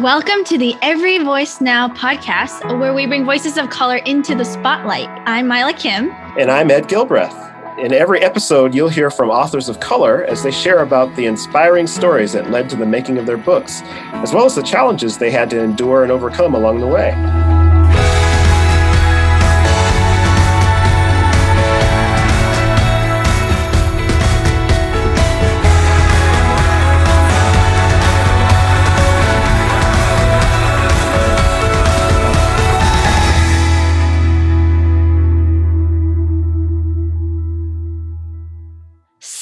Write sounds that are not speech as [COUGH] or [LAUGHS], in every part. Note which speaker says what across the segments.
Speaker 1: Welcome to the Every Voice Now podcast, where we bring voices of color into the spotlight. I'm Mila Kim.
Speaker 2: And I'm Ed Gilbreath. In every episode, you'll hear from authors of color as they share about the inspiring stories that led to the making of their books, as well as the challenges they had to endure and overcome along the way.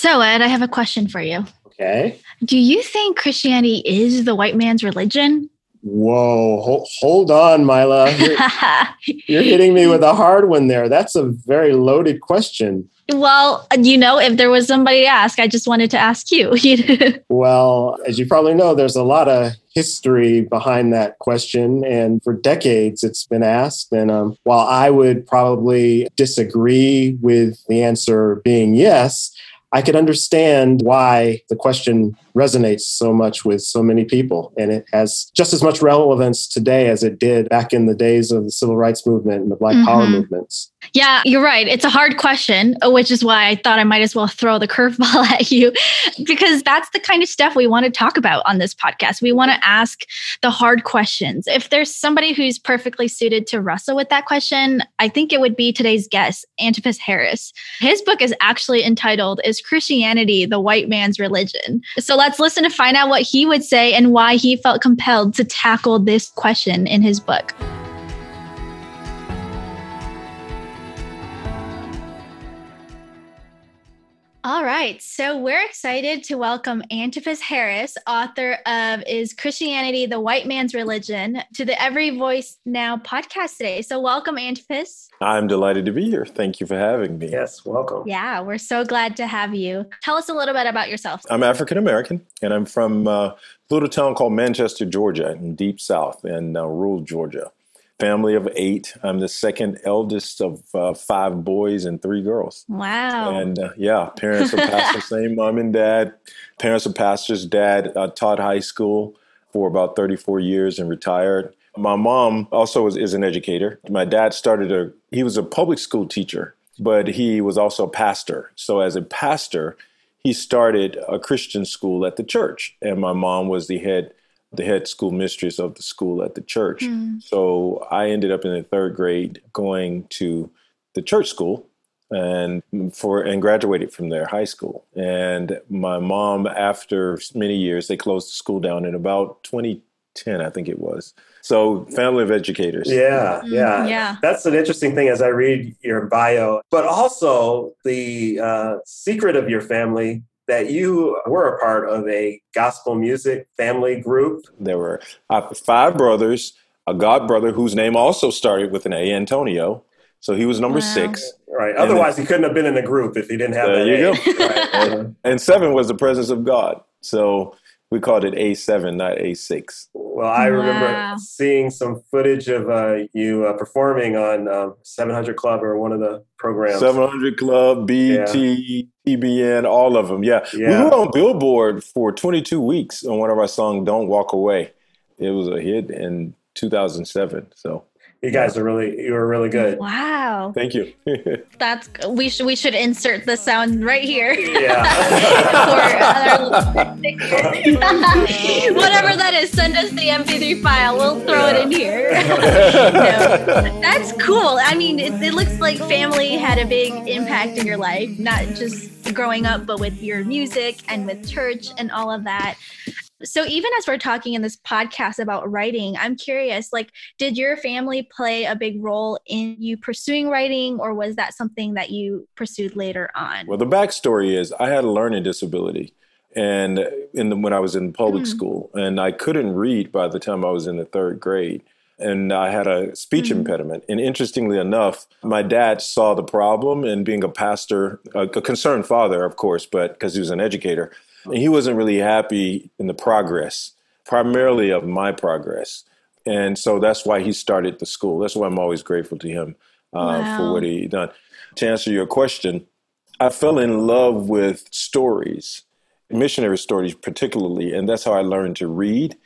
Speaker 1: So, Ed, I have a question for you.
Speaker 2: Okay.
Speaker 1: Do you think Christianity is the white man's religion?
Speaker 2: Whoa, hold, hold on, Mila. [LAUGHS] You're, you're hitting me with a hard one there. That's a very loaded question.
Speaker 1: well, you know, if there was somebody to ask, I just wanted to ask you. [LAUGHS]
Speaker 2: Well, as you probably know, there's a lot of history behind that question. And for decades, it's been asked. And um, while I would probably disagree with the answer being yes, I could understand why the question resonates so much with so many people. And it has just as much relevance today as it did back in the days of the civil rights movement and the Black Power
Speaker 1: Mhm.
Speaker 2: movements.
Speaker 1: yeah, you're right. It's a hard question, which is why I thought I might as well throw the [LAUGHS] curveball at you, because that's the kind of stuff we want to talk about on this podcast. We want to ask the hard questions. If there's somebody who's perfectly suited to wrestle with that question, I think it would be today's guest, Antipas Harris. His book is actually entitled Is Christianity the White Man's Religion? So let's listen to find out what he would say and why he felt compelled to tackle this question in his book. All right. So we're excited to welcome Antipas Harris, author of Is Christianity the White Man's Religion, to the Every Voice Now podcast today. So welcome, Antipas.
Speaker 3: I'm delighted to be here. Thank you for having me.
Speaker 2: Yes, welcome.
Speaker 1: Yeah, we're so glad to have you. Tell us a little bit about yourself.
Speaker 3: I'm African American, and I'm from uh, a little town called Manchester, Georgia, in deep south in uh, rural Georgia. Family of eight. I'm the second eldest of uh, five boys and three girls.
Speaker 1: Wow.
Speaker 3: And uh, yeah, parents are [LAUGHS] pastors, same mom and dad. Parents are pastors. Dad uh, taught high school for about 34 years and retired. My mom also is, is an educator. My dad started a, he was a public school teacher, but he was also a pastor. So as a pastor, he started a Christian school at the church. And my mom was the head the head school mistress of the school at the church.
Speaker 1: Hmm.
Speaker 3: So I ended up in the third grade going to the church school and for and graduated from there high school and my mom after many years they closed the school down in about 2010 i think it was so family of educators
Speaker 2: Yeah,
Speaker 1: Mm,
Speaker 2: yeah.
Speaker 1: yeah.
Speaker 2: That's an interesting thing as I read your bio, but also the uh, secret of your family that you were a part of a gospel music family group.
Speaker 3: there were five brothers a god brother whose name also started with an a antonio so he was number
Speaker 1: Wow.
Speaker 3: six
Speaker 2: Right.
Speaker 3: And
Speaker 2: Otherwise, he couldn't have been in the group if he didn't have
Speaker 3: There
Speaker 2: that.
Speaker 3: you
Speaker 2: name.
Speaker 3: go. [LAUGHS]
Speaker 2: Right.
Speaker 3: and seven was the presence of god so we called it a7 not a6
Speaker 2: Well, I remember
Speaker 1: Wow.
Speaker 2: seeing some footage of uh, you uh, performing on um, 700 Club or one of the programs.
Speaker 3: 700 Club, BET, TBN, all of them. Yeah.
Speaker 2: Yeah.
Speaker 3: We were on Billboard for 22 weeks on one of our songs, Don't Walk Away. It was a hit in 2007. So
Speaker 2: You guys are really, you were really good.
Speaker 1: Wow.
Speaker 3: thank you. [LAUGHS]
Speaker 1: That's we should we should insert the sound right here.
Speaker 2: Yeah. [LAUGHS] [LAUGHS]
Speaker 1: Whatever that is, send us the MP3 file. We'll throw it in here. No, that's cool. I mean, it, it looks like family had a big impact in your life, not just growing up, but with your music and with church and all of that. So even as we're talking in this podcast about writing, I'm curious, like, did your family play a big role in you pursuing writing, or was that something that you pursued later on?
Speaker 3: well, the backstory is I had a learning disability. And in the, when I was in public
Speaker 1: Mm.
Speaker 3: school, and I couldn't read by the time I was in the third grade. and I had a speech
Speaker 1: Mhm.
Speaker 3: impediment. And interestingly enough, my dad saw the problem and being a pastor, a, a concerned father, of course, but because he was an educator, and he wasn't really happy in the progress, primarily of my progress. And so that's why he started the school. That's why I'm always grateful to him uh, for what he done. To answer your question, I fell in love with stories, missionary stories particularly, and that's how I learned to read.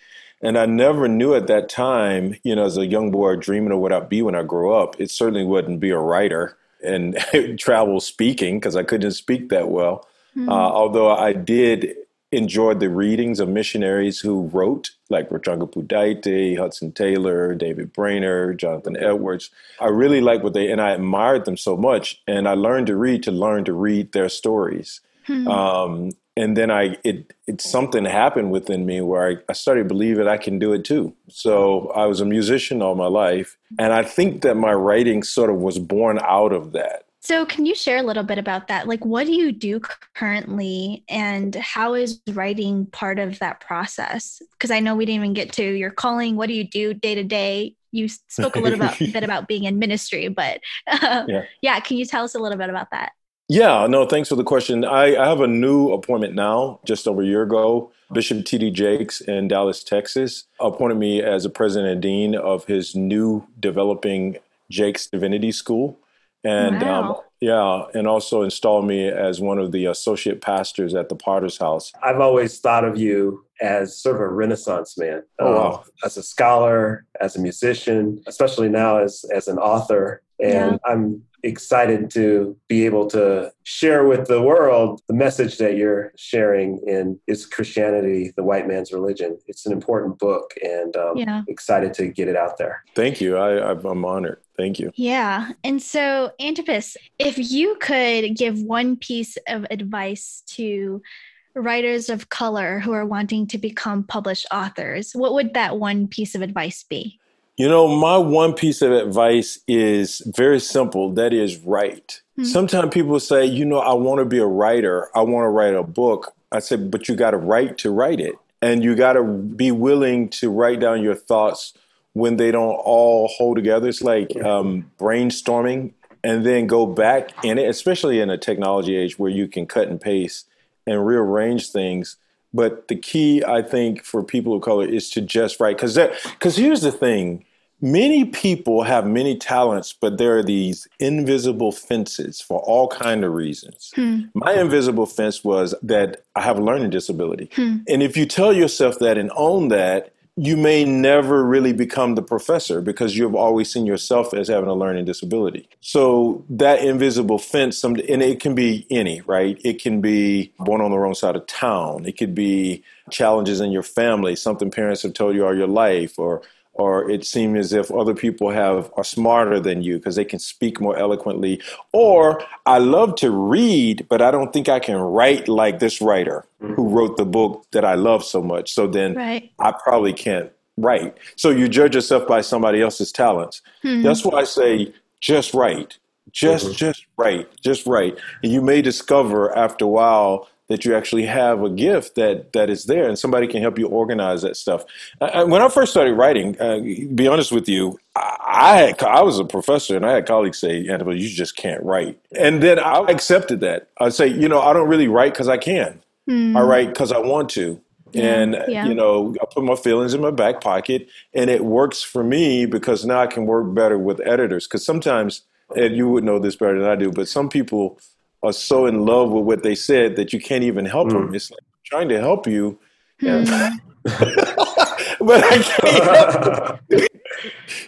Speaker 3: And I never knew at that time, you know, as a young boy dreaming of what I'd be when I grow up, it certainly wouldn't be a writer and [LAUGHS] travel speaking because I couldn't speak that well. Mm-hmm. Uh, although I did enjoy the readings of missionaries who wrote, like Rochunga Pudaite, Hudson Taylor, David Brainerd, Jonathan Edwards. I really liked what they, and I admired them so much. And I learned to read to learn to read their stories. Mm-hmm. Um, and then I it it something happened within me where I, I started that I can do it too. So I was a musician all my life, and I think that my writing sort of was born out of that.
Speaker 1: So can you share a little bit about that? Like what do you do currently and how is writing part of that process? Because I know we didn't even get to your calling. What do you do day to day? You spoke a little [LAUGHS] bit about being in ministry, but [LAUGHS] uh, yeah. yeah, can you tell us a little bit about that?
Speaker 3: Yeah, no, thanks for the question. I, I have a new appointment now, just over a year ago. Bishop T.D. Jakes in Dallas, Texas, appointed me as a president and dean of his new developing Jakes Divinity School. And um, wow. um, yeah, and also installed me as one of the associate pastors at the Potter's House.
Speaker 2: I've always thought of you as sort of a renaissance man. Oh, wow. Um, as a scholar, as a musician, especially now as, as an author. And yeah. I'm excited to be able to share with the world the message that you're sharing in is Christianity the white man's religion. It's an important book, and um, yeah. excited to get it out there.
Speaker 3: Thank you. I, I'm honored. Thank you.
Speaker 1: Yeah. And so, Antipas, if you could give one piece of advice to writers of color who are wanting to become published authors, what would that one piece of advice be?
Speaker 3: You know, my one piece of advice is very simple. That is write. Mm-hmm. Sometimes people say, you know, I want to be a writer. I want to write a book. I said, but you got to write to write it. And you got to be willing to write down your thoughts when they don't all hold together. It's like um, brainstorming and then go back in it, especially in a technology age where you can cut and paste and rearrange things but the key, I think, for people of color is to just write. Because because here's the thing: many people have many talents, but there are these invisible fences for all kind of reasons. Hmm. My invisible fence was that I have a learning disability, hmm. and if you tell yourself that and own that, you may never really become the professor because you've always seen yourself as having a learning disability. So that invisible fence, some, and it can be any, right? It can be born on the wrong side of town. It could be challenges in your family, something parents have told you all your life, or or it seems as if other people have are smarter than you because they can speak more eloquently or i love to read but i don't think i can write like this writer mm-hmm. who wrote the book that i love so much so then right. i probably can't write so you judge yourself by somebody else's talents mm-hmm. that's why i say just write just mm-hmm. just write just write and you may discover after a while that you actually have a gift that that is there and somebody can help you organize that stuff. I, when I first started writing, uh, be honest with you, I, I, had I was a professor and I had colleagues say, "Annabelle, you just can't write." And then I accepted that. I say, you know, I don't really write because I can. Mm. I write because I want to. And yeah. you know, I put my feelings in my back pocket, and it works for me because now I can work better with editors. Because sometimes, and you would know this better than I do, but some people are so in love with what they said that you can't even help mm. them. It's like trying to help you, mm. [LAUGHS] but I can't. Help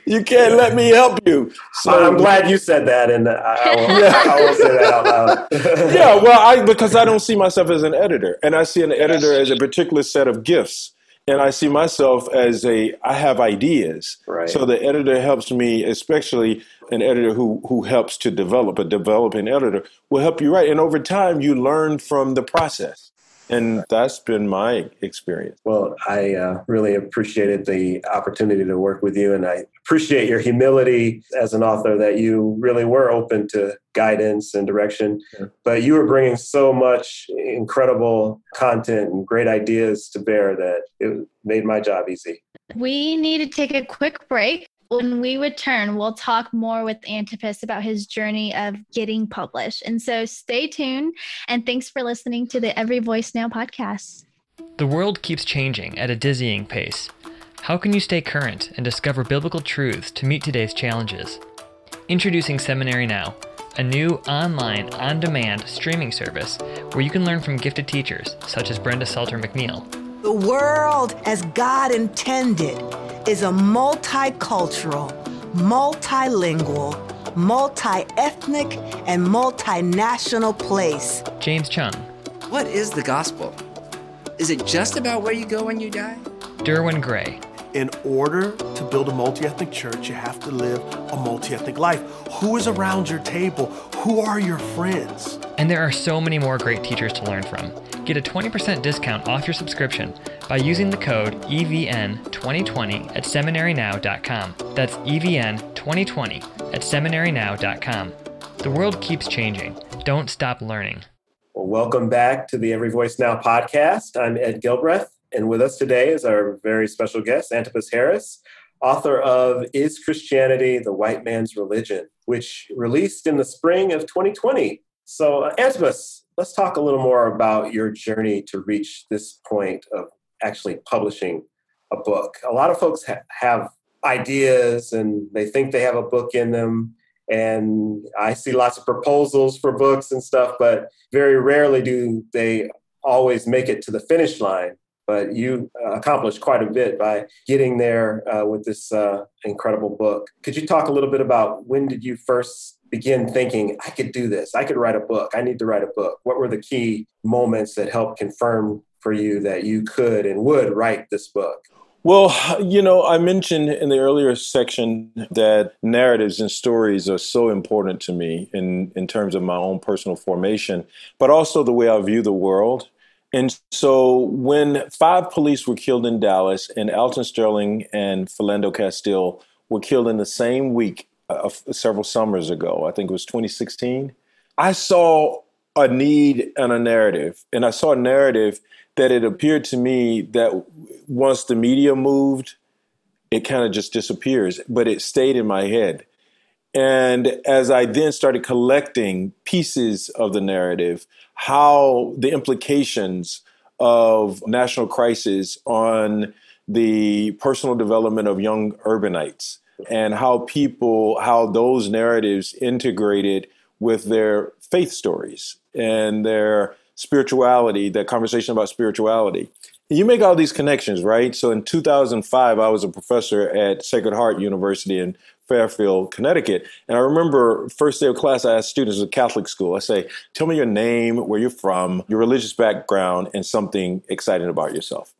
Speaker 3: you can't let me help you.
Speaker 2: So I'm glad you said that, and I, I, will, [LAUGHS] yeah. I will say that out loud.
Speaker 3: yeah, well, I because I [LAUGHS] don't see myself as an editor, and I see an editor as a particular set of gifts and I see myself as a I have ideas. Right. So the editor helps me, especially an editor who who helps to develop a developing editor will help you write. And over time, you learn from the process. And that's been my experience.
Speaker 2: Well, I uh, really appreciated the opportunity to work with you, and I appreciate your humility as an author that you really were open to guidance and direction. Yeah. But you were bringing so much incredible content and great ideas to bear that it made my job easy.
Speaker 1: We need to take a quick break. When we return, we'll talk more with Antipas about his journey of getting published. And so stay tuned. And thanks for listening to the Every Voice Now podcast.
Speaker 4: The world keeps changing at a dizzying pace. How can you stay current and discover biblical truths to meet today's challenges? Introducing Seminary Now, a new online, on demand streaming service where you can learn from gifted teachers such as Brenda Salter McNeil
Speaker 5: The world as God intended is a multicultural, multilingual, multi ethnic, and multinational place.
Speaker 4: James Chung.
Speaker 6: What is the gospel? Is it just about where you go when you die?
Speaker 4: Derwin Gray.
Speaker 7: In order to build a multi ethnic church, you have to live a multi ethnic life. Who is around your table? Who are your friends?
Speaker 4: And there are so many more great teachers to learn from. Get a 20% discount off your subscription by using the code EVN2020 at seminarynow.com. That's EVN2020 at seminarynow.com. The world keeps changing. Don't stop learning.
Speaker 2: Well, welcome back to the Every Voice Now podcast. I'm Ed Gilbreath, and with us today is our very special guest, Antipas Harris, author of Is Christianity the White Man's Religion, which released in the spring of 2020. So, Antipas, let's talk a little more about your journey to reach this point of actually publishing a book. A lot of folks ha- have ideas and they think they have a book in them. And I see lots of proposals for books and stuff, but very rarely do they always make it to the finish line. But you uh, accomplished quite a bit by getting there uh, with this uh, incredible book. Could you talk a little bit about when did you first begin thinking, I could do this, I could write a book, I need to write a book? What were the key moments that helped confirm for you that you could and would write this book?
Speaker 3: Well, you know, I mentioned in the earlier section that narratives and stories are so important to me in, in terms of my own personal formation, but also the way I view the world. And so when five police were killed in Dallas and Alton Sterling and Philando Castile were killed in the same week uh, several summers ago, I think it was 2016, I saw a need and a narrative. And I saw a narrative that it appeared to me that once the media moved, it kind of just disappears, but it stayed in my head. And as I then started collecting pieces of the narrative, how the implications of national crisis on the personal development of young urbanites and how people, how those narratives integrated with their faith stories and their spirituality, that conversation about spirituality. You make all these connections, right? So in 2005, I was a professor at Sacred Heart University in Fairfield, Connecticut. And I remember first day of class, I asked students at Catholic school, I say, tell me your name, where you're from, your religious background, and something exciting about yourself.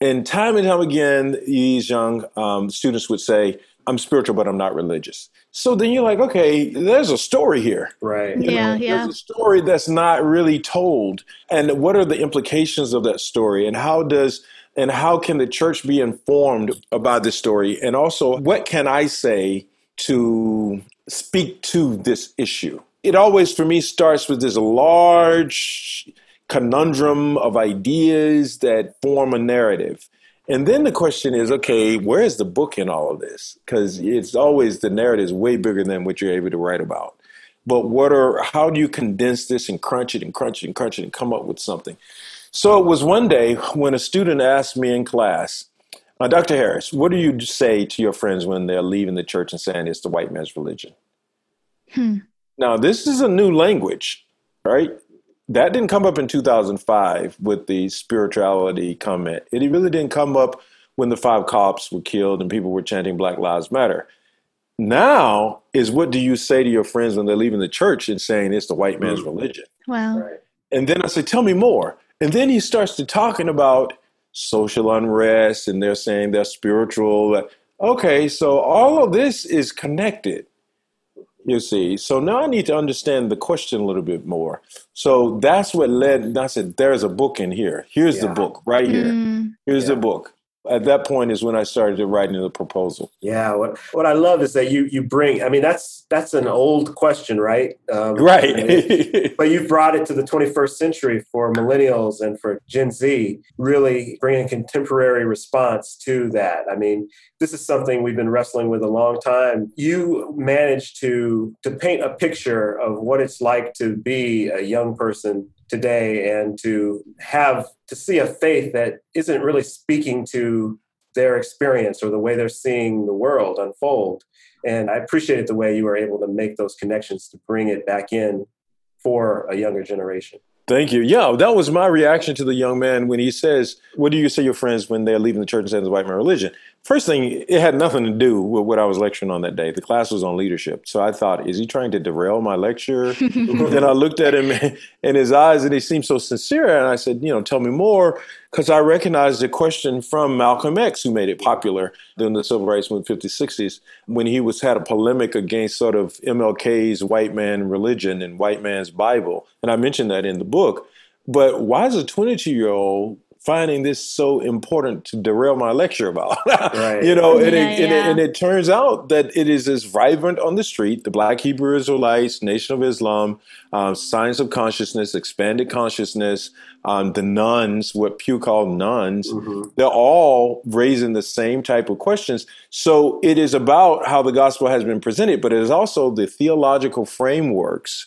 Speaker 3: And time and time again, these young um, students would say, I'm spiritual, but I'm not religious. So then you're like, okay, there's a story here.
Speaker 2: Right.
Speaker 1: You yeah,
Speaker 3: know,
Speaker 1: yeah.
Speaker 3: There's a story that's not really told. And what are the implications of that story? And how does and how can the church be informed about this story? And also, what can I say to speak to this issue? It always, for me, starts with this large conundrum of ideas that form a narrative. And then the question is, okay, where is the book in all of this? Because it's always the narrative is way bigger than what you're able to write about. But what are how do you condense this and crunch it and crunch it and crunch it and come up with something? So it was one day when a student asked me in class, uh, Dr. Harris, what do you say to your friends when they're leaving the church and saying it's the white man's religion? Hmm. Now, this is a new language, right? That didn't come up in 2005 with the spirituality comment. It really didn't come up when the five cops were killed and people were chanting Black Lives Matter. Now is what do you say to your friends when they're leaving the church and saying it's the white hmm. man's religion?
Speaker 1: Wow. Right.
Speaker 3: And then I say, tell me more. And then he starts to talking about social unrest and they're saying they're spiritual. Okay, so all of this is connected. You see, so now I need to understand the question a little bit more. So that's what led. I said, "There's a book in here. Here's yeah. the book right here. Mm. Here's yeah. the book." At that point is when I started writing the proposal.
Speaker 2: Yeah, what what I love is that you you bring. I mean, that's that's an old question, right?
Speaker 3: Um, right.
Speaker 2: but you brought it to the 21st century for millennials and for Gen Z, really bringing contemporary response to that. I mean, this is something we've been wrestling with a long time. You managed to to paint a picture of what it's like to be a young person today and to have to see a faith that isn't really speaking to their experience or the way they're seeing the world unfold. And I appreciated the way you were able to make those connections to bring it back in for a younger generation.
Speaker 3: Thank you. Yeah, that was my reaction to the young man when he says, What do you say your friends when they're leaving the church and saying the white man religion? First thing, it had nothing to do with what I was lecturing on that day. The class was on leadership. So I thought, is he trying to derail my lecture? [LAUGHS] then I looked at him [LAUGHS] in his eyes and he seemed so sincere. And I said, you know, tell me more. Because I recognized the question from Malcolm X, who made it popular during the civil rights movement 50s, 60s, when he was had a polemic against sort of MLK's white man religion and white man's Bible. And I mentioned that in the book. But why is a 22 year old finding this so important to derail my lecture about. [LAUGHS] right. You know, and, yeah, it, yeah. And, it, and, it, turns out that it is as vibrant on the street. The Black Hebrew Israelites, Nation of Islam, um, Science of Consciousness, Expanded Consciousness, um, the nones, what Pew called nones, mm-hmm. they're all raising the same type of questions. So it is about how the gospel has been presented, but it is also the theological frameworks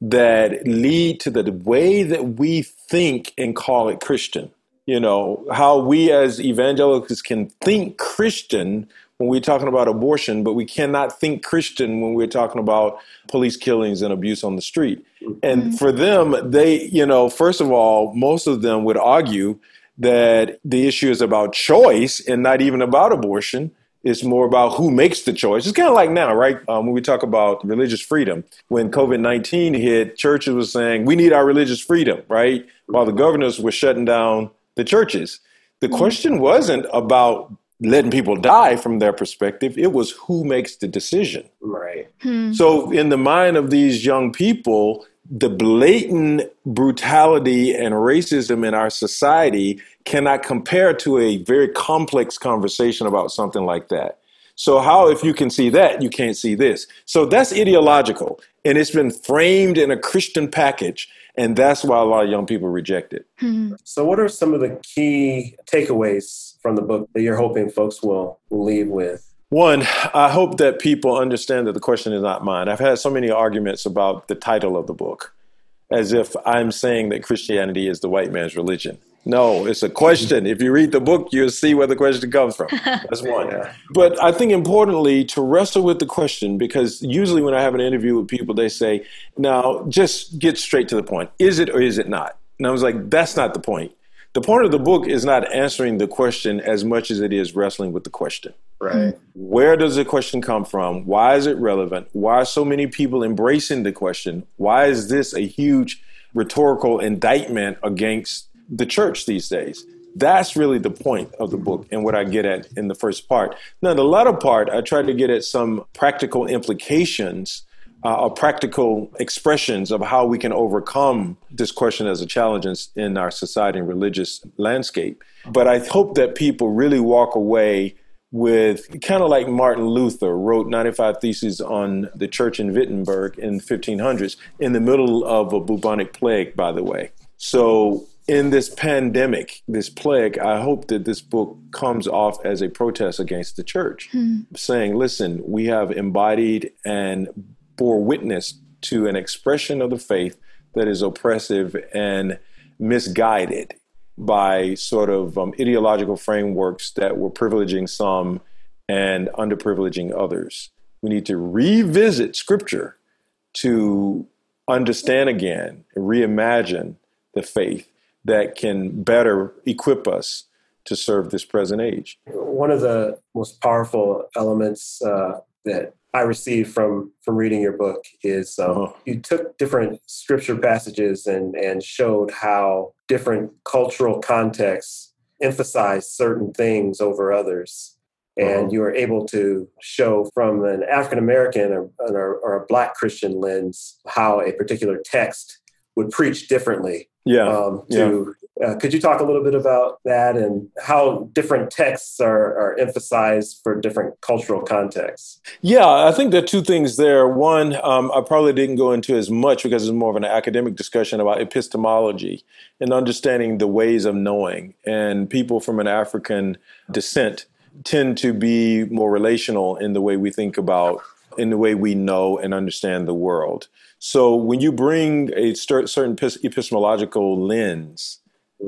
Speaker 3: that lead to the way that we think and call it Christian you know, how we as evangelicals can think Christian when we're talking about abortion, but we cannot think Christian when we're talking about police killings and abuse on the street. And mm-hmm. for them, they, you know, first of all, most of them would argue that the issue is about choice and not even about abortion. It's more about who makes the choice. It's kind of like now, right? Um, when we talk about religious freedom, when COVID 19 hit, churches were saying, we need our religious freedom, right? While the governors were shutting down the churches. The mm-hmm. question wasn't about letting people die from their perspective. It was who makes the decision.
Speaker 2: Right.
Speaker 1: Hmm.
Speaker 3: So, in the mind of these young people, the blatant brutality and racism in our society cannot compare to a very complex conversation about something like that. So, how, if you can see that, you can't see this? So, that's ideological. And it's been framed in a Christian package. And that's why a lot of young people reject it.
Speaker 1: Mm-hmm.
Speaker 2: So, what are some of the key takeaways from the book that you're hoping folks will, will leave with?
Speaker 3: One, I hope that people understand that the question is not mine. I've had so many arguments about the title of the book, as if I'm saying that Christianity is the white man's religion. No, it's a question. If you read the book, you'll see where the question comes from. That's [LAUGHS] one. yeah. But I think importantly to wrestle with the question because usually when I have an interview with people, they say, now just get straight to the point. Is it or is it not? And I was like, that's not the point. The point of the book is not answering the question as much as it is wrestling with the question.
Speaker 2: Right.
Speaker 3: Where does the question come from? Why is it relevant? Why are so many people embracing the question? Why is this a huge rhetorical indictment against the church these days. That's really the point of the book and what I get at in the first part. Now, the latter part, I try to get at some practical implications uh, or practical expressions of how we can overcome this question as a challenge in, in our society and religious landscape. But I hope that people really walk away with kind of like Martin Luther wrote 95 Theses on the church in Wittenberg in 1500s in the middle of a bubonic plague, by the way. So in this pandemic, this plague, I hope that this book comes off as a protest against the church,
Speaker 1: hmm.
Speaker 3: saying, listen, we have embodied and bore witness to an expression of the faith that is oppressive and misguided by sort of um, ideological frameworks that were privileging some and underprivileging others. We need to revisit scripture to understand again, reimagine the faith that can better equip us to serve this present age.
Speaker 2: One of the most powerful elements uh, that I received from from reading your book is um, uh-huh. you took different scripture passages and and showed how different cultural contexts emphasize certain things over others and uh-huh. you were able to show from an African American or, or, or, a Black Christian lens how a particular text would preach differently
Speaker 3: yeah.
Speaker 2: Um, to, yeah. Uh, could you talk a little bit about that and how different texts are, are emphasized for different cultural contexts?
Speaker 3: Yeah, I think there are two things there. One, um, I probably didn't go into as much because it's more of an academic discussion about epistemology and understanding the ways of knowing. And people from an African descent tend to be more relational in the way we think about, in the way we know and understand the world. So when you bring a certain epistemological lens,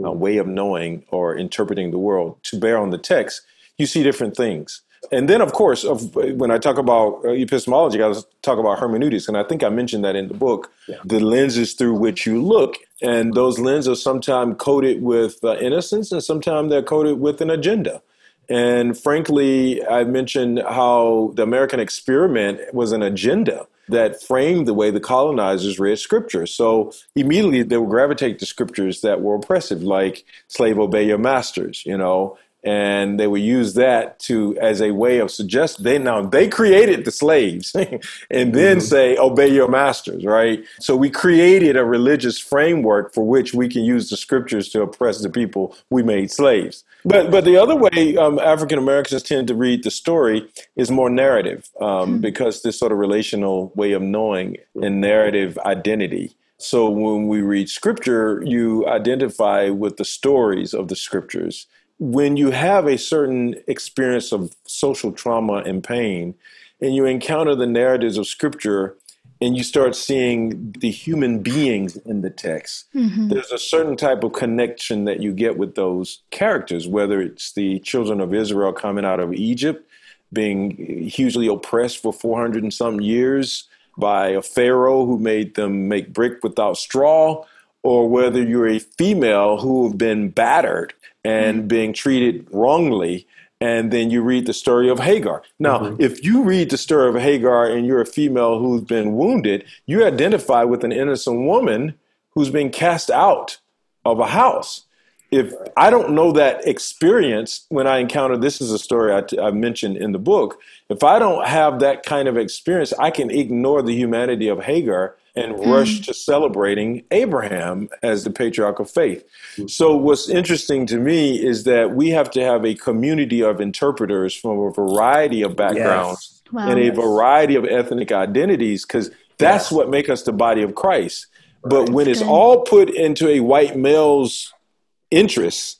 Speaker 3: a way of knowing or interpreting the world to bear on the text, you see different things. And then, of course, of, when I talk about uh, epistemology, I talk about hermeneutics, and I think I mentioned that in the book. Yeah. The lenses through which you look, and those lenses are sometimes coated with uh, innocence, and sometimes they're coated with an agenda. And frankly, I mentioned how the American experiment was an agenda that framed the way the colonizers read scripture. So immediately they would gravitate to scriptures that were oppressive, like slave obey your masters, you know, and they would use that to as a way of suggest they now they created the slaves [LAUGHS] and then mm-hmm. say obey your masters right so we created a religious framework for which we can use the scriptures to oppress the people we made slaves but but the other way um, African Americans tend to read the story is more narrative um, mm-hmm. because this sort of relational way of knowing and narrative identity. So when we read scripture, you identify with the stories of the scriptures when you have a certain experience of social trauma and pain, and you encounter the narratives of scripture and you start seeing the human beings in the text, mm-hmm. there's a certain type of connection that you get with those characters, whether it's the children of Israel coming out of Egypt, being hugely oppressed for 400 and some years by a Pharaoh who made them make brick without straw, or whether you're a female who have been battered and mm-hmm. being treated wrongly and then you read the story of Hagar. Now, mm-hmm. if you read the story of Hagar and you're a female who's been wounded, you identify with an innocent woman who's been cast out of a house. If I don't know that experience when I encounter this is a story I, t- I mentioned in the book. If I don't have that kind of experience, I can ignore the humanity of Hagar and mm. rush to celebrating Abraham as the patriarch of faith. So, what's interesting to me is that we have to have a community of interpreters from a variety of backgrounds yes. wow. and a variety of ethnic identities, because that's yes. what makes us the body of Christ. Right. But when it's all put into a white male's interests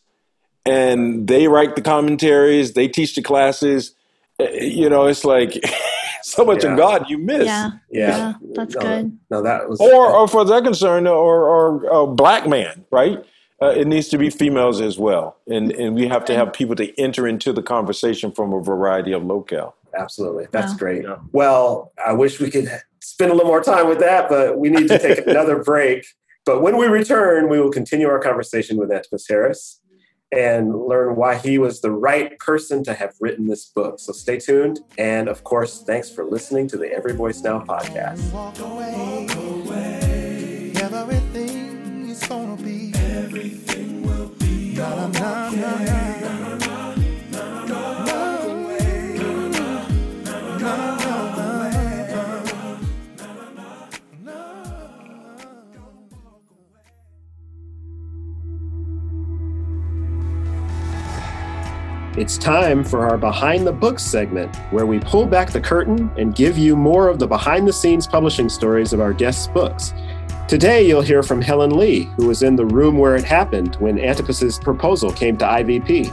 Speaker 3: and they write the commentaries, they teach the classes, eh, you know, it's like. [LAUGHS] [LAUGHS] so much yeah. of God you miss.
Speaker 1: Yeah, yeah, yeah [LAUGHS] that's
Speaker 2: no,
Speaker 1: good.
Speaker 2: No, that was,
Speaker 3: or, or for that concern, or or a black man, right? Uh, it needs to be females as well, and and we have to have people to enter into the conversation from a variety of locale.
Speaker 2: Absolutely, that's great. Yeah. Well, I wish we could spend a little more time with that, but we need to take [LAUGHS] another break. But when we return, we will continue our conversation with Antipas Harris and learn why he was the right person to have written this book. So stay tuned. And of course, thanks for listening to the Every Voice Now podcast. It's time for our Behind the Books segment, where we pull back the curtain and give you more of the behind the scenes publishing stories of our guests' books. Today, you'll hear from Helen Lee, who was in the room where it happened when Antipas's proposal came to IVP.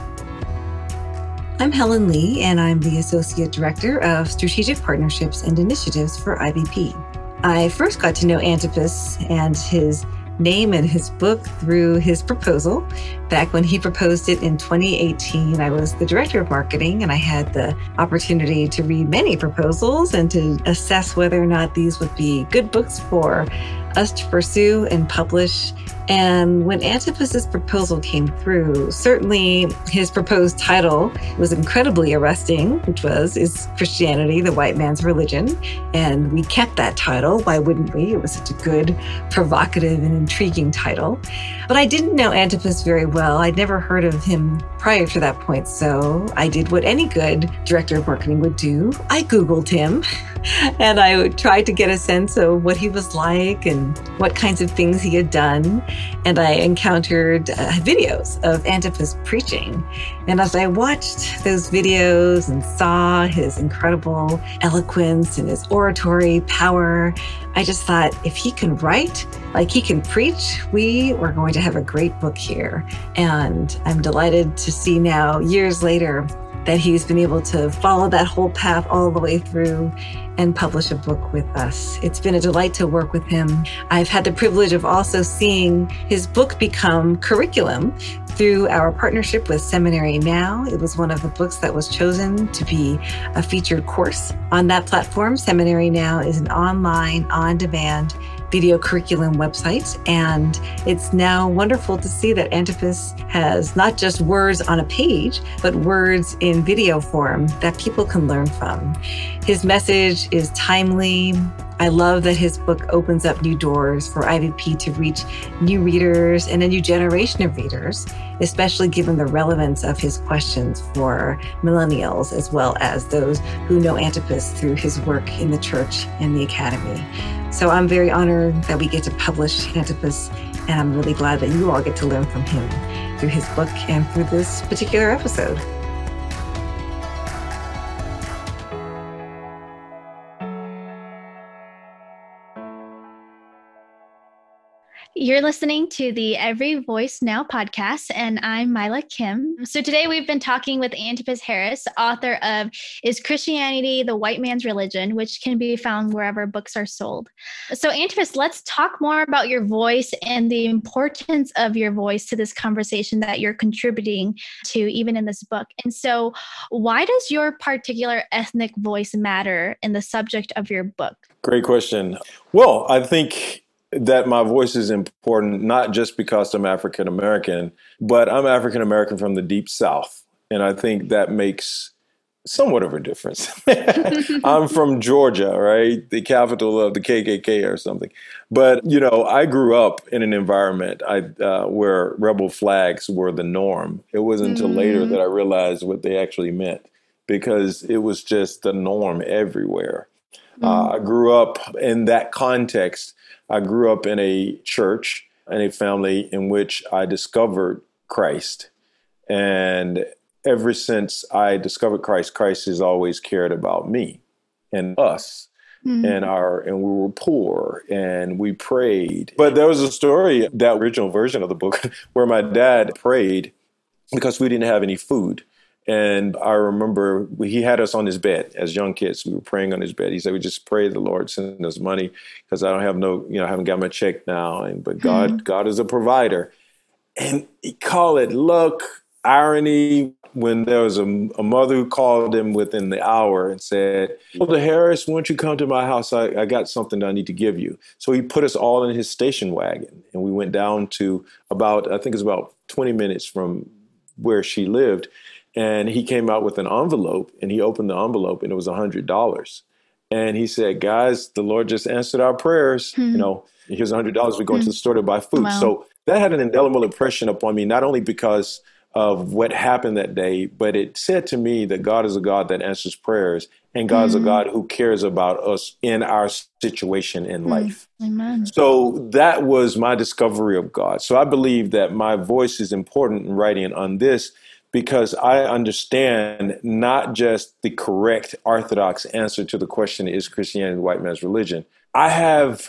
Speaker 8: I'm Helen Lee, and I'm the Associate Director of Strategic Partnerships and Initiatives for IVP. I first got to know Antipas and his name in his book through his proposal. Back when he proposed it in 2018, I was the director of marketing and I had the opportunity to read many proposals and to assess whether or not these would be good books for us to pursue and publish and when Antipas's proposal came through, certainly his proposed title was incredibly arresting, which was Is Christianity the White Man's Religion? And we kept that title. Why wouldn't we? It was such a good, provocative, and intriguing title. But I didn't know Antipas very well. I'd never heard of him prior to that point. So I did what any good director of marketing would do I Googled him [LAUGHS] and I tried to get a sense of what he was like and what kinds of things he had done and I encountered uh, videos of Antipas preaching. And as I watched those videos and saw his incredible eloquence and his oratory power, I just thought if he can write like he can preach, we are going to have a great book here. And I'm delighted to see now, years later, that he's been able to follow that whole path all the way through and publish a book with us. It's been a delight to work with him. I've had the privilege of also seeing his book become curriculum Through our partnership with Seminary Now, it was one of the books that was chosen to be a featured course. On that platform, Seminary Now is an online, on demand video curriculum website. And it's now wonderful to see that Antipas has not just words on a page, but words in video form that people can learn from. His message is timely, I love that his book opens up new doors for IVP to reach new readers and a new generation of readers, especially given the relevance of his questions for millennials as well as those who know Antipas through his work in the church and the academy. So I'm very honored that we get to publish Antipas, and I'm really glad that you all get to learn from him through his book and through this particular episode.
Speaker 1: You're listening to the Every Voice Now podcast, and I'm Mila Kim. So today we've been talking with Antipas Harris, author of Is Christianity the White Man's Religion, which can be found wherever books are sold. So, Antipas, let's talk more about your voice and the importance of your voice to this conversation that you're contributing to, even in this book. And so, why does your particular ethnic voice matter in the subject of your book?
Speaker 3: Great question. Well, I think that my voice is important, not just because I'm African American, but I'm African American from the deep South. And I think that makes somewhat of a difference. [LAUGHS] I'm from Georgia, right? The capital of the KKK or something. But, you know, I grew up in an environment I, uh, where rebel flags were the norm. It wasn't until mm. later that I realized what they actually meant because it was just the norm everywhere. Mm. Uh, I grew up in that context I grew up in a church and a family in which I discovered Christ. And ever since I discovered Christ, Christ has always cared about me and us. Mm-hmm. And our and we were poor and we prayed. But there was a story, that original version of the book, [LAUGHS] where my dad prayed because we didn't have any food. And I remember he had us on his bed as young kids. We were praying on his bed. He said, "We just pray the Lord send us money because I don't have no, you know, I haven't got my check now. And but God, mm-hmm. God is a provider." And he called it luck, irony. When there was a, a, mother who called him within the hour and said, "Elder Harris, won't you come to my house? I, I got something I need to give you." So he put us all in his station wagon, and we went down to about, I think it's about twenty minutes from where she lived and he came out with an envelope and he opened the envelope and it was a hundred dollars. And he said, guys, the Lord just answered our prayers. Hmm. You know, here's a hundred dollars. We're going hmm. to the store to buy food. Wow. So that had an indelible impression upon me, not only because of what happened that day, but it said to me that God is a God that answers prayers and God is a hmm. God who cares about us in our situation in hmm. life.
Speaker 1: Amen.
Speaker 3: So that was my discovery of God. So I believe that my voice is important in writing on this because I understand not just the correct orthodox answer to the question is Christianity the white man's religion. I have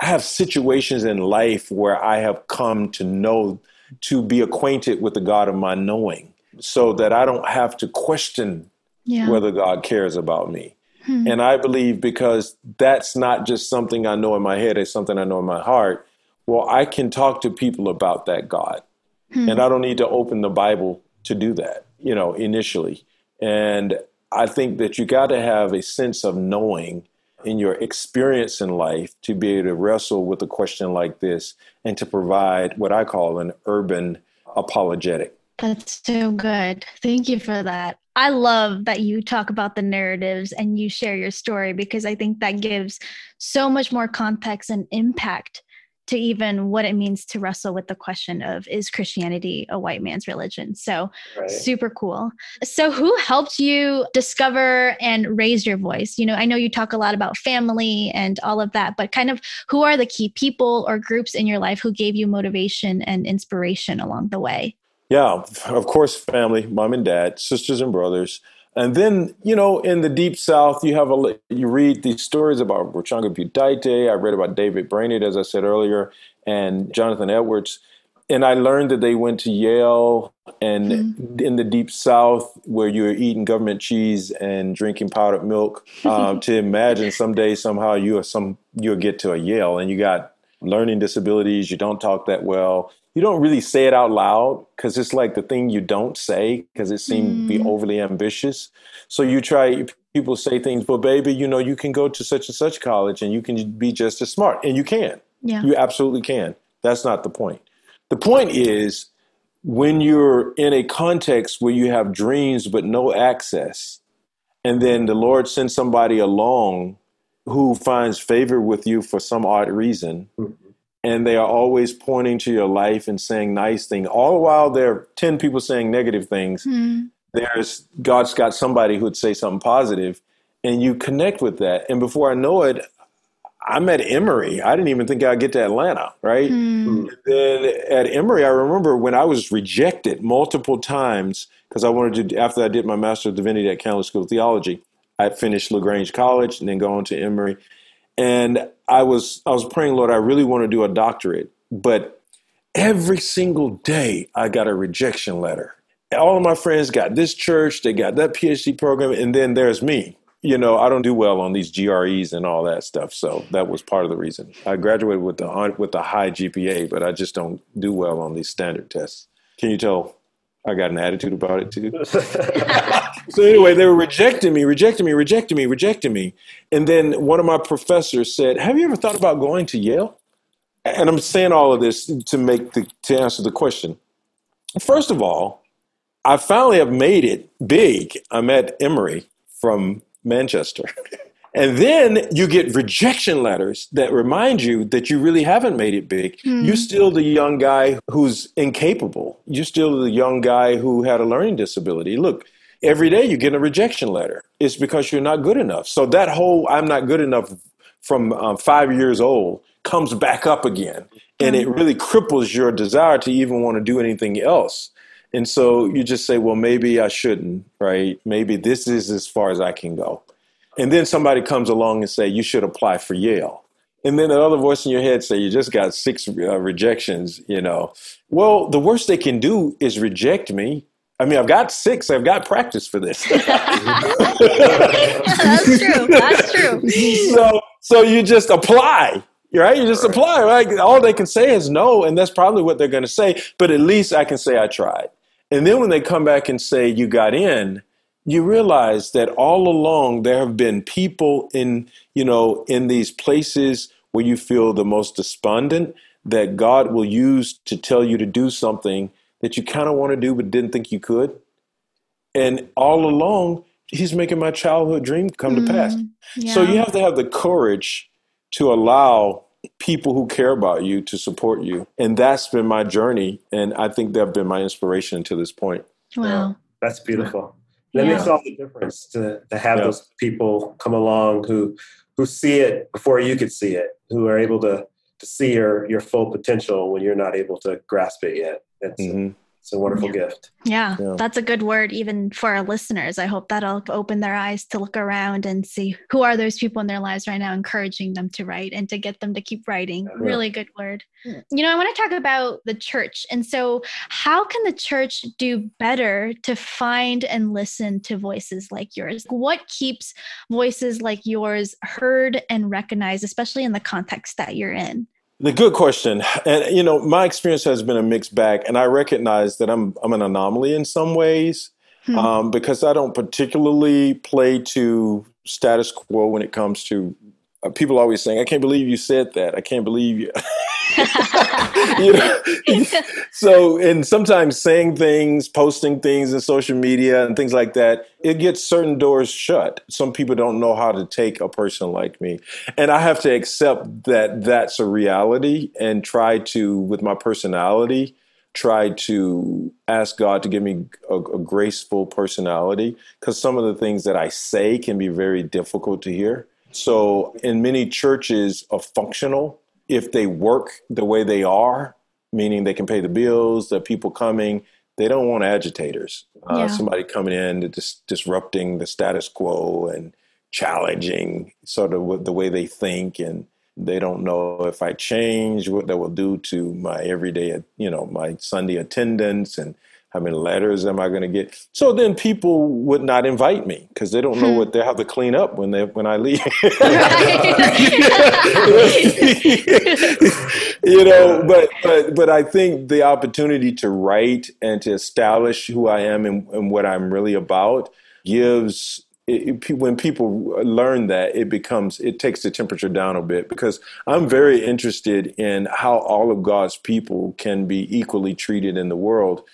Speaker 3: I have situations in life where I have come to know to be acquainted with the God of my knowing so that I don't have to question yeah. whether God cares about me. Hmm. And I believe because that's not just something I know in my head, it's something I know in my heart. Well, I can talk to people about that God. Hmm. And I don't need to open the Bible to do that, you know, initially. And I think that you got to have a sense of knowing in your experience in life to be able to wrestle with a question like this and to provide what I call an urban apologetic.
Speaker 1: That's so good. Thank you for that. I love that you talk about the narratives and you share your story because I think that gives so much more context and impact to even what it means to wrestle with the question of is Christianity a white man's religion? So, right. super cool. So, who helped you discover and raise your voice? You know, I know you talk a lot about family and all of that, but kind of who are the key people or groups in your life who gave you motivation and inspiration along the way?
Speaker 3: Yeah, of course, family, mom and dad, sisters and brothers. And then, you know, in the deep south, you have a you read these stories about Rochunga Pudaite. I read about David Brainerd, as I said earlier, and Jonathan Edwards. And I learned that they went to Yale and mm-hmm. in the deep south, where you're eating government cheese and drinking powdered milk. Um, to [LAUGHS] imagine someday somehow you are some you'll get to a Yale and you got learning disabilities, you don't talk that well. You don't really say it out loud because it's like the thing you don't say because it seems mm. to be overly ambitious. So you try, people say things, but baby, you know, you can go to such and such college and you can be just as smart. And you can.
Speaker 1: Yeah.
Speaker 3: You absolutely can. That's not the point. The point is when you're in a context where you have dreams but no access, and then the Lord sends somebody along who finds favor with you for some odd reason, mm-hmm. And they are always pointing to your life and saying nice things, all the while there are 10 people saying negative things. Mm-hmm. There's God's got somebody who'd say something positive, and you connect with that. And before I know it, I'm at Emory. I didn't even think I'd get to Atlanta, right? Mm. Then at Emory, I remember when I was rejected multiple times because I wanted to, after I did my Master of Divinity at Candler School of Theology, I finished LaGrange College and then go on to Emory. And I was I was praying, Lord, I really want to do a doctorate, but every single day I got a rejection letter. All of my friends got this church, they got that PhD program, and then there's me you know, I don't do well on these GREs and all that stuff. So that was part of the reason. I graduated with the with the high GPA, but I just don't do well on these standard tests. Can you tell I got an attitude about it too? [LAUGHS] so anyway, they were rejecting me, rejecting me, rejecting me, rejecting me. And then one of my professors said, "Have you ever thought about going to Yale?" And I'm saying all of this to make the to answer the question. First of all, I finally have made it big. I'm at Emory from Manchester. [LAUGHS] And then you get rejection letters that remind you that you really haven't made it big. Mm. You're still the young guy who's incapable. You're still the young guy who had a learning disability. Look, every day you get a rejection letter. It's because you're not good enough. So that whole I'm not good enough from um, five years old comes back up again. And it hmm. really cripples your desire to even want to do anything else. And so you just say, well, maybe I shouldn't, right? Maybe this is as far as I can go. And then somebody comes along and say, you should apply for Yale. And then another voice in your head say, you just got six uh, rejections, you know. Well, the worst they can do is reject me. I mean, I've got six. I've got practice for this. [LAUGHS] That's
Speaker 1: true. That's true.
Speaker 3: So, so you just apply right? You just right. apply, right? All they can say is no, and that's probably what they're going to say. But at least I can say I tried. And then when they come back and say you got in, you realize that all along there have been people in, you know, in these places where you feel the most despondent that God will use to tell you to do something that you kind of want to do but didn't think you could. And all along, he's making my childhood dream come mm, to pass. Yeah. So you have to have the courage to allow people who care about you to support you. And that's been my journey. And I think they've been my inspiration to this point.
Speaker 1: Wow.
Speaker 2: That's beautiful. That yeah. makes all the difference to, to have yeah. those people come along who who see it before you could see it, who are able to to see your your full potential when you're not able to grasp it yet. It's mm-hmm. It's a wonderful
Speaker 1: yeah.
Speaker 2: gift.
Speaker 1: Yeah, yeah, that's a good word, even for our listeners. I hope that'll open their eyes to look around and see who are those people in their lives right now, encouraging them to write and to get them to keep writing. Yeah. Really good word. You know, I want to talk about the church. And so, how can the church do better to find and listen to voices like yours? What keeps voices like yours heard and recognized, especially in the context that you're in?
Speaker 3: The good question, and you know, my experience has been a mixed bag, and I recognize that I'm I'm an anomaly in some ways hmm. um, because I don't particularly play to status quo when it comes to Uh, people always saying, "I can't believe you said that. I can't believe you." [LAUGHS] you know? [LAUGHS] [LAUGHS] so, and sometimes saying things, posting things in social media and things like that, it gets certain doors shut. Some people don't know how to take a person like me. And I have to accept that that's a reality and try to, with my personality, try to ask God to give me a, a graceful personality because some of the things that I say can be very difficult to hear. So, in many churches, are functional if they work the way they are, meaning they can pay the bills, the people coming, they don't want agitators. Uh, yeah. Somebody coming in dis- disrupting the status quo and challenging sort of the way they think and they don't know if I change what that will do to my everyday, you know, my Sunday attendance and How many letters am I going to get? So then people would not invite me because they don't know hmm. what they have to clean up when they when I leave. [LAUGHS] you know, but but but I think the opportunity to write and to establish who I am and, and what I'm really about gives it, when people learn that, it becomes it takes the temperature down a bit because I'm very interested in how all of God's people can be equally treated in the world,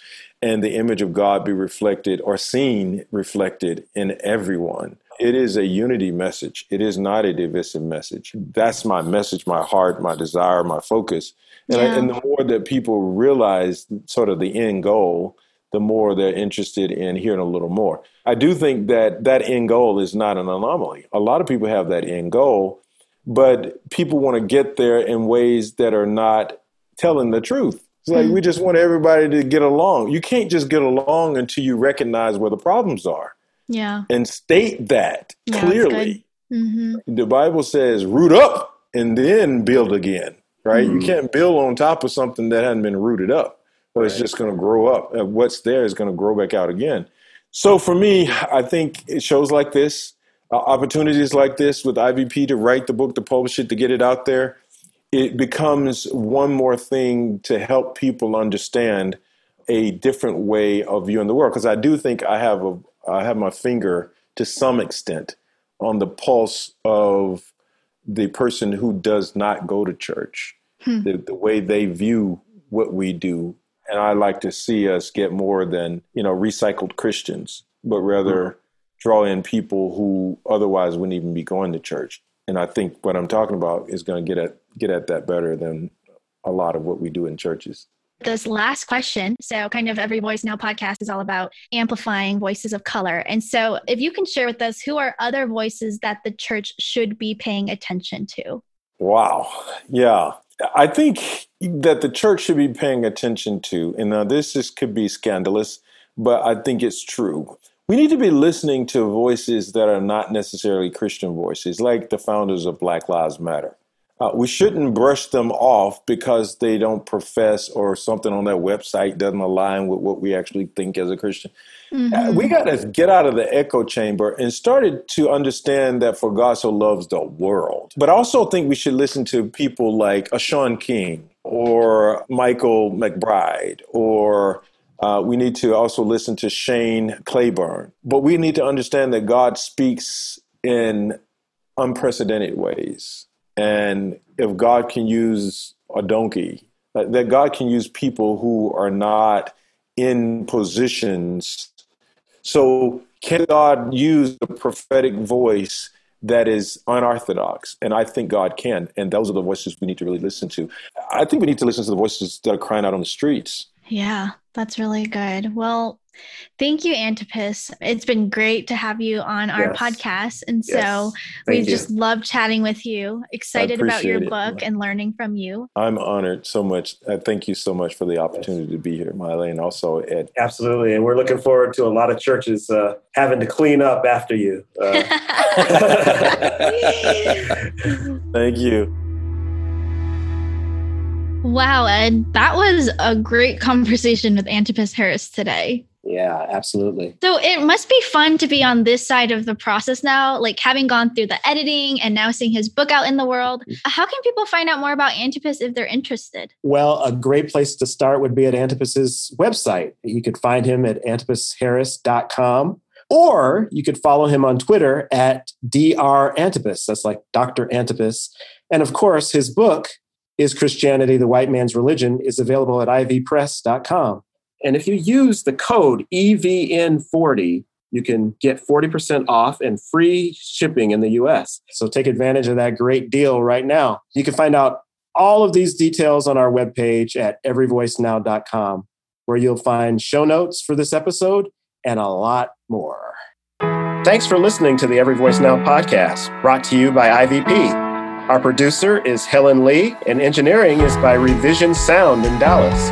Speaker 3: and the image of God be reflected or seen reflected in everyone. It is a unity message. It is not a divisive message. That's my message, my heart, my desire, my focus. And, yeah. I, and the more that people realize sort of the end goal, the more they're interested in hearing a little more. I do think that that end goal is not an anomaly. A lot of people have that end goal, but people want to get there in ways that are not telling the truth. It's like we just want everybody to get along. You can't just get along until you recognize where the problems are.
Speaker 1: Yeah.
Speaker 3: And state that yeah, clearly. Mm-hmm. The Bible says root up and then build again, right? Mm-hmm. You can't build on top of something that hasn't been rooted up but right. it's just going to grow up. What's there is going to grow back out again. So for me, I think it shows like this, uh, opportunities like this with IVP to write the book, to publish it, to get it out there, it becomes one more thing to help people understand a different way of viewing the world. Because I do think I have a I have my finger to some extent on the pulse of the person who does not go to church, hmm. the, the way they view what we do and I like to see us get more than you know recycled Christians, but rather mm-hmm. draw in people who otherwise wouldn't even be going to church. And I think what I'm talking about is going to get at get at that better than a lot of what we do in churches.
Speaker 1: This last question. So, kind of every Voice Now podcast is all about amplifying voices of color. And so, if you can share with us who are other voices that the church should be paying attention to?
Speaker 3: Wow. Yeah. I think that the church should be paying attention to, and now this is, could be scandalous, but I think it's true. We need to be listening to voices that are not necessarily Christian voices, like the founders of Black Lives Matter. Uh, we shouldn't brush them off because they don't profess or something on their website doesn't align with what we actually think as a Christian. Mm-hmm. Uh, we got to get out of the echo chamber and started to understand that for God so loves the world. But I also think we should listen to people like a Shaun King or Michael McBride or uh, we need to also listen to Shane Claiborne. But we need to understand that God speaks in unprecedented ways. And if God can use a donkey, that God can use people who are not in positions. So, can God use the prophetic voice that is unorthodox? And I think God can. And those are the voices we need to really listen to. I think we need to listen to the voices that are crying out on the streets.
Speaker 1: Yeah, that's really good. Well, Thank you, Antipas. It's been great to have you on our yes. podcast. And so yes. we just love chatting with you. Excited about your book and learning from you.
Speaker 3: I'm honored so much. Uh, thank you so much for the opportunity yes. to be here, Miley, and also Ed.
Speaker 2: Absolutely. And we're looking forward to a lot of churches uh, having to clean up after you. Uh. [LAUGHS] [LAUGHS]
Speaker 3: thank you.
Speaker 1: Wow, Ed, that was a great conversation with Antipas Harris today.
Speaker 2: Yeah, absolutely.
Speaker 1: So it must be fun to be on this side of the process now, like having gone through the editing and now seeing his book out in the world. How can people find out more about Antipas if they're interested?
Speaker 2: Well, a great place to start would be at Antipas's website. You could find him at antipasharris.com or you could follow him on Twitter at Dr. Antipas. That's like Dr. Antipas. And of course, his book, Is Christianity the White Man's Religion, is available at ivpress.com. And if you use the code EVN40, you can get 40% off and free shipping in the US. So take advantage of that great deal right now. You can find out all of these details on our webpage at everyvoicenow.com, where you'll find show notes for this episode and a lot more. Thanks for listening to the Every Voice Now podcast, brought to you by IVP. Our producer is Helen Lee, and engineering is by Revision Sound in Dallas.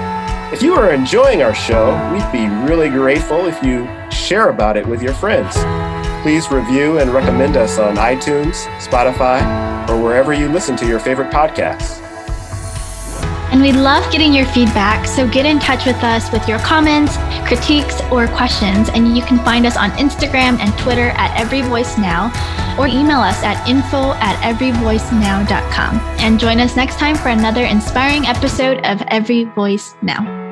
Speaker 2: If you are enjoying our show, we'd be really grateful if you share about it with your friends. Please review and recommend us on iTunes, Spotify, or wherever you listen to your favorite podcasts.
Speaker 1: And we love getting your feedback, so get in touch with us with your comments, critiques, or questions. And you can find us on Instagram and Twitter at Every Voice Now, or email us at info at everyvoicenow.com. And join us next time for another inspiring episode of Every Voice Now.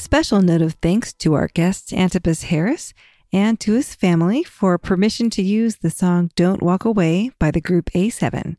Speaker 8: Special note of thanks to our guest, Antipas Harris, and to his family for permission to use the song Don't Walk Away by the group A7.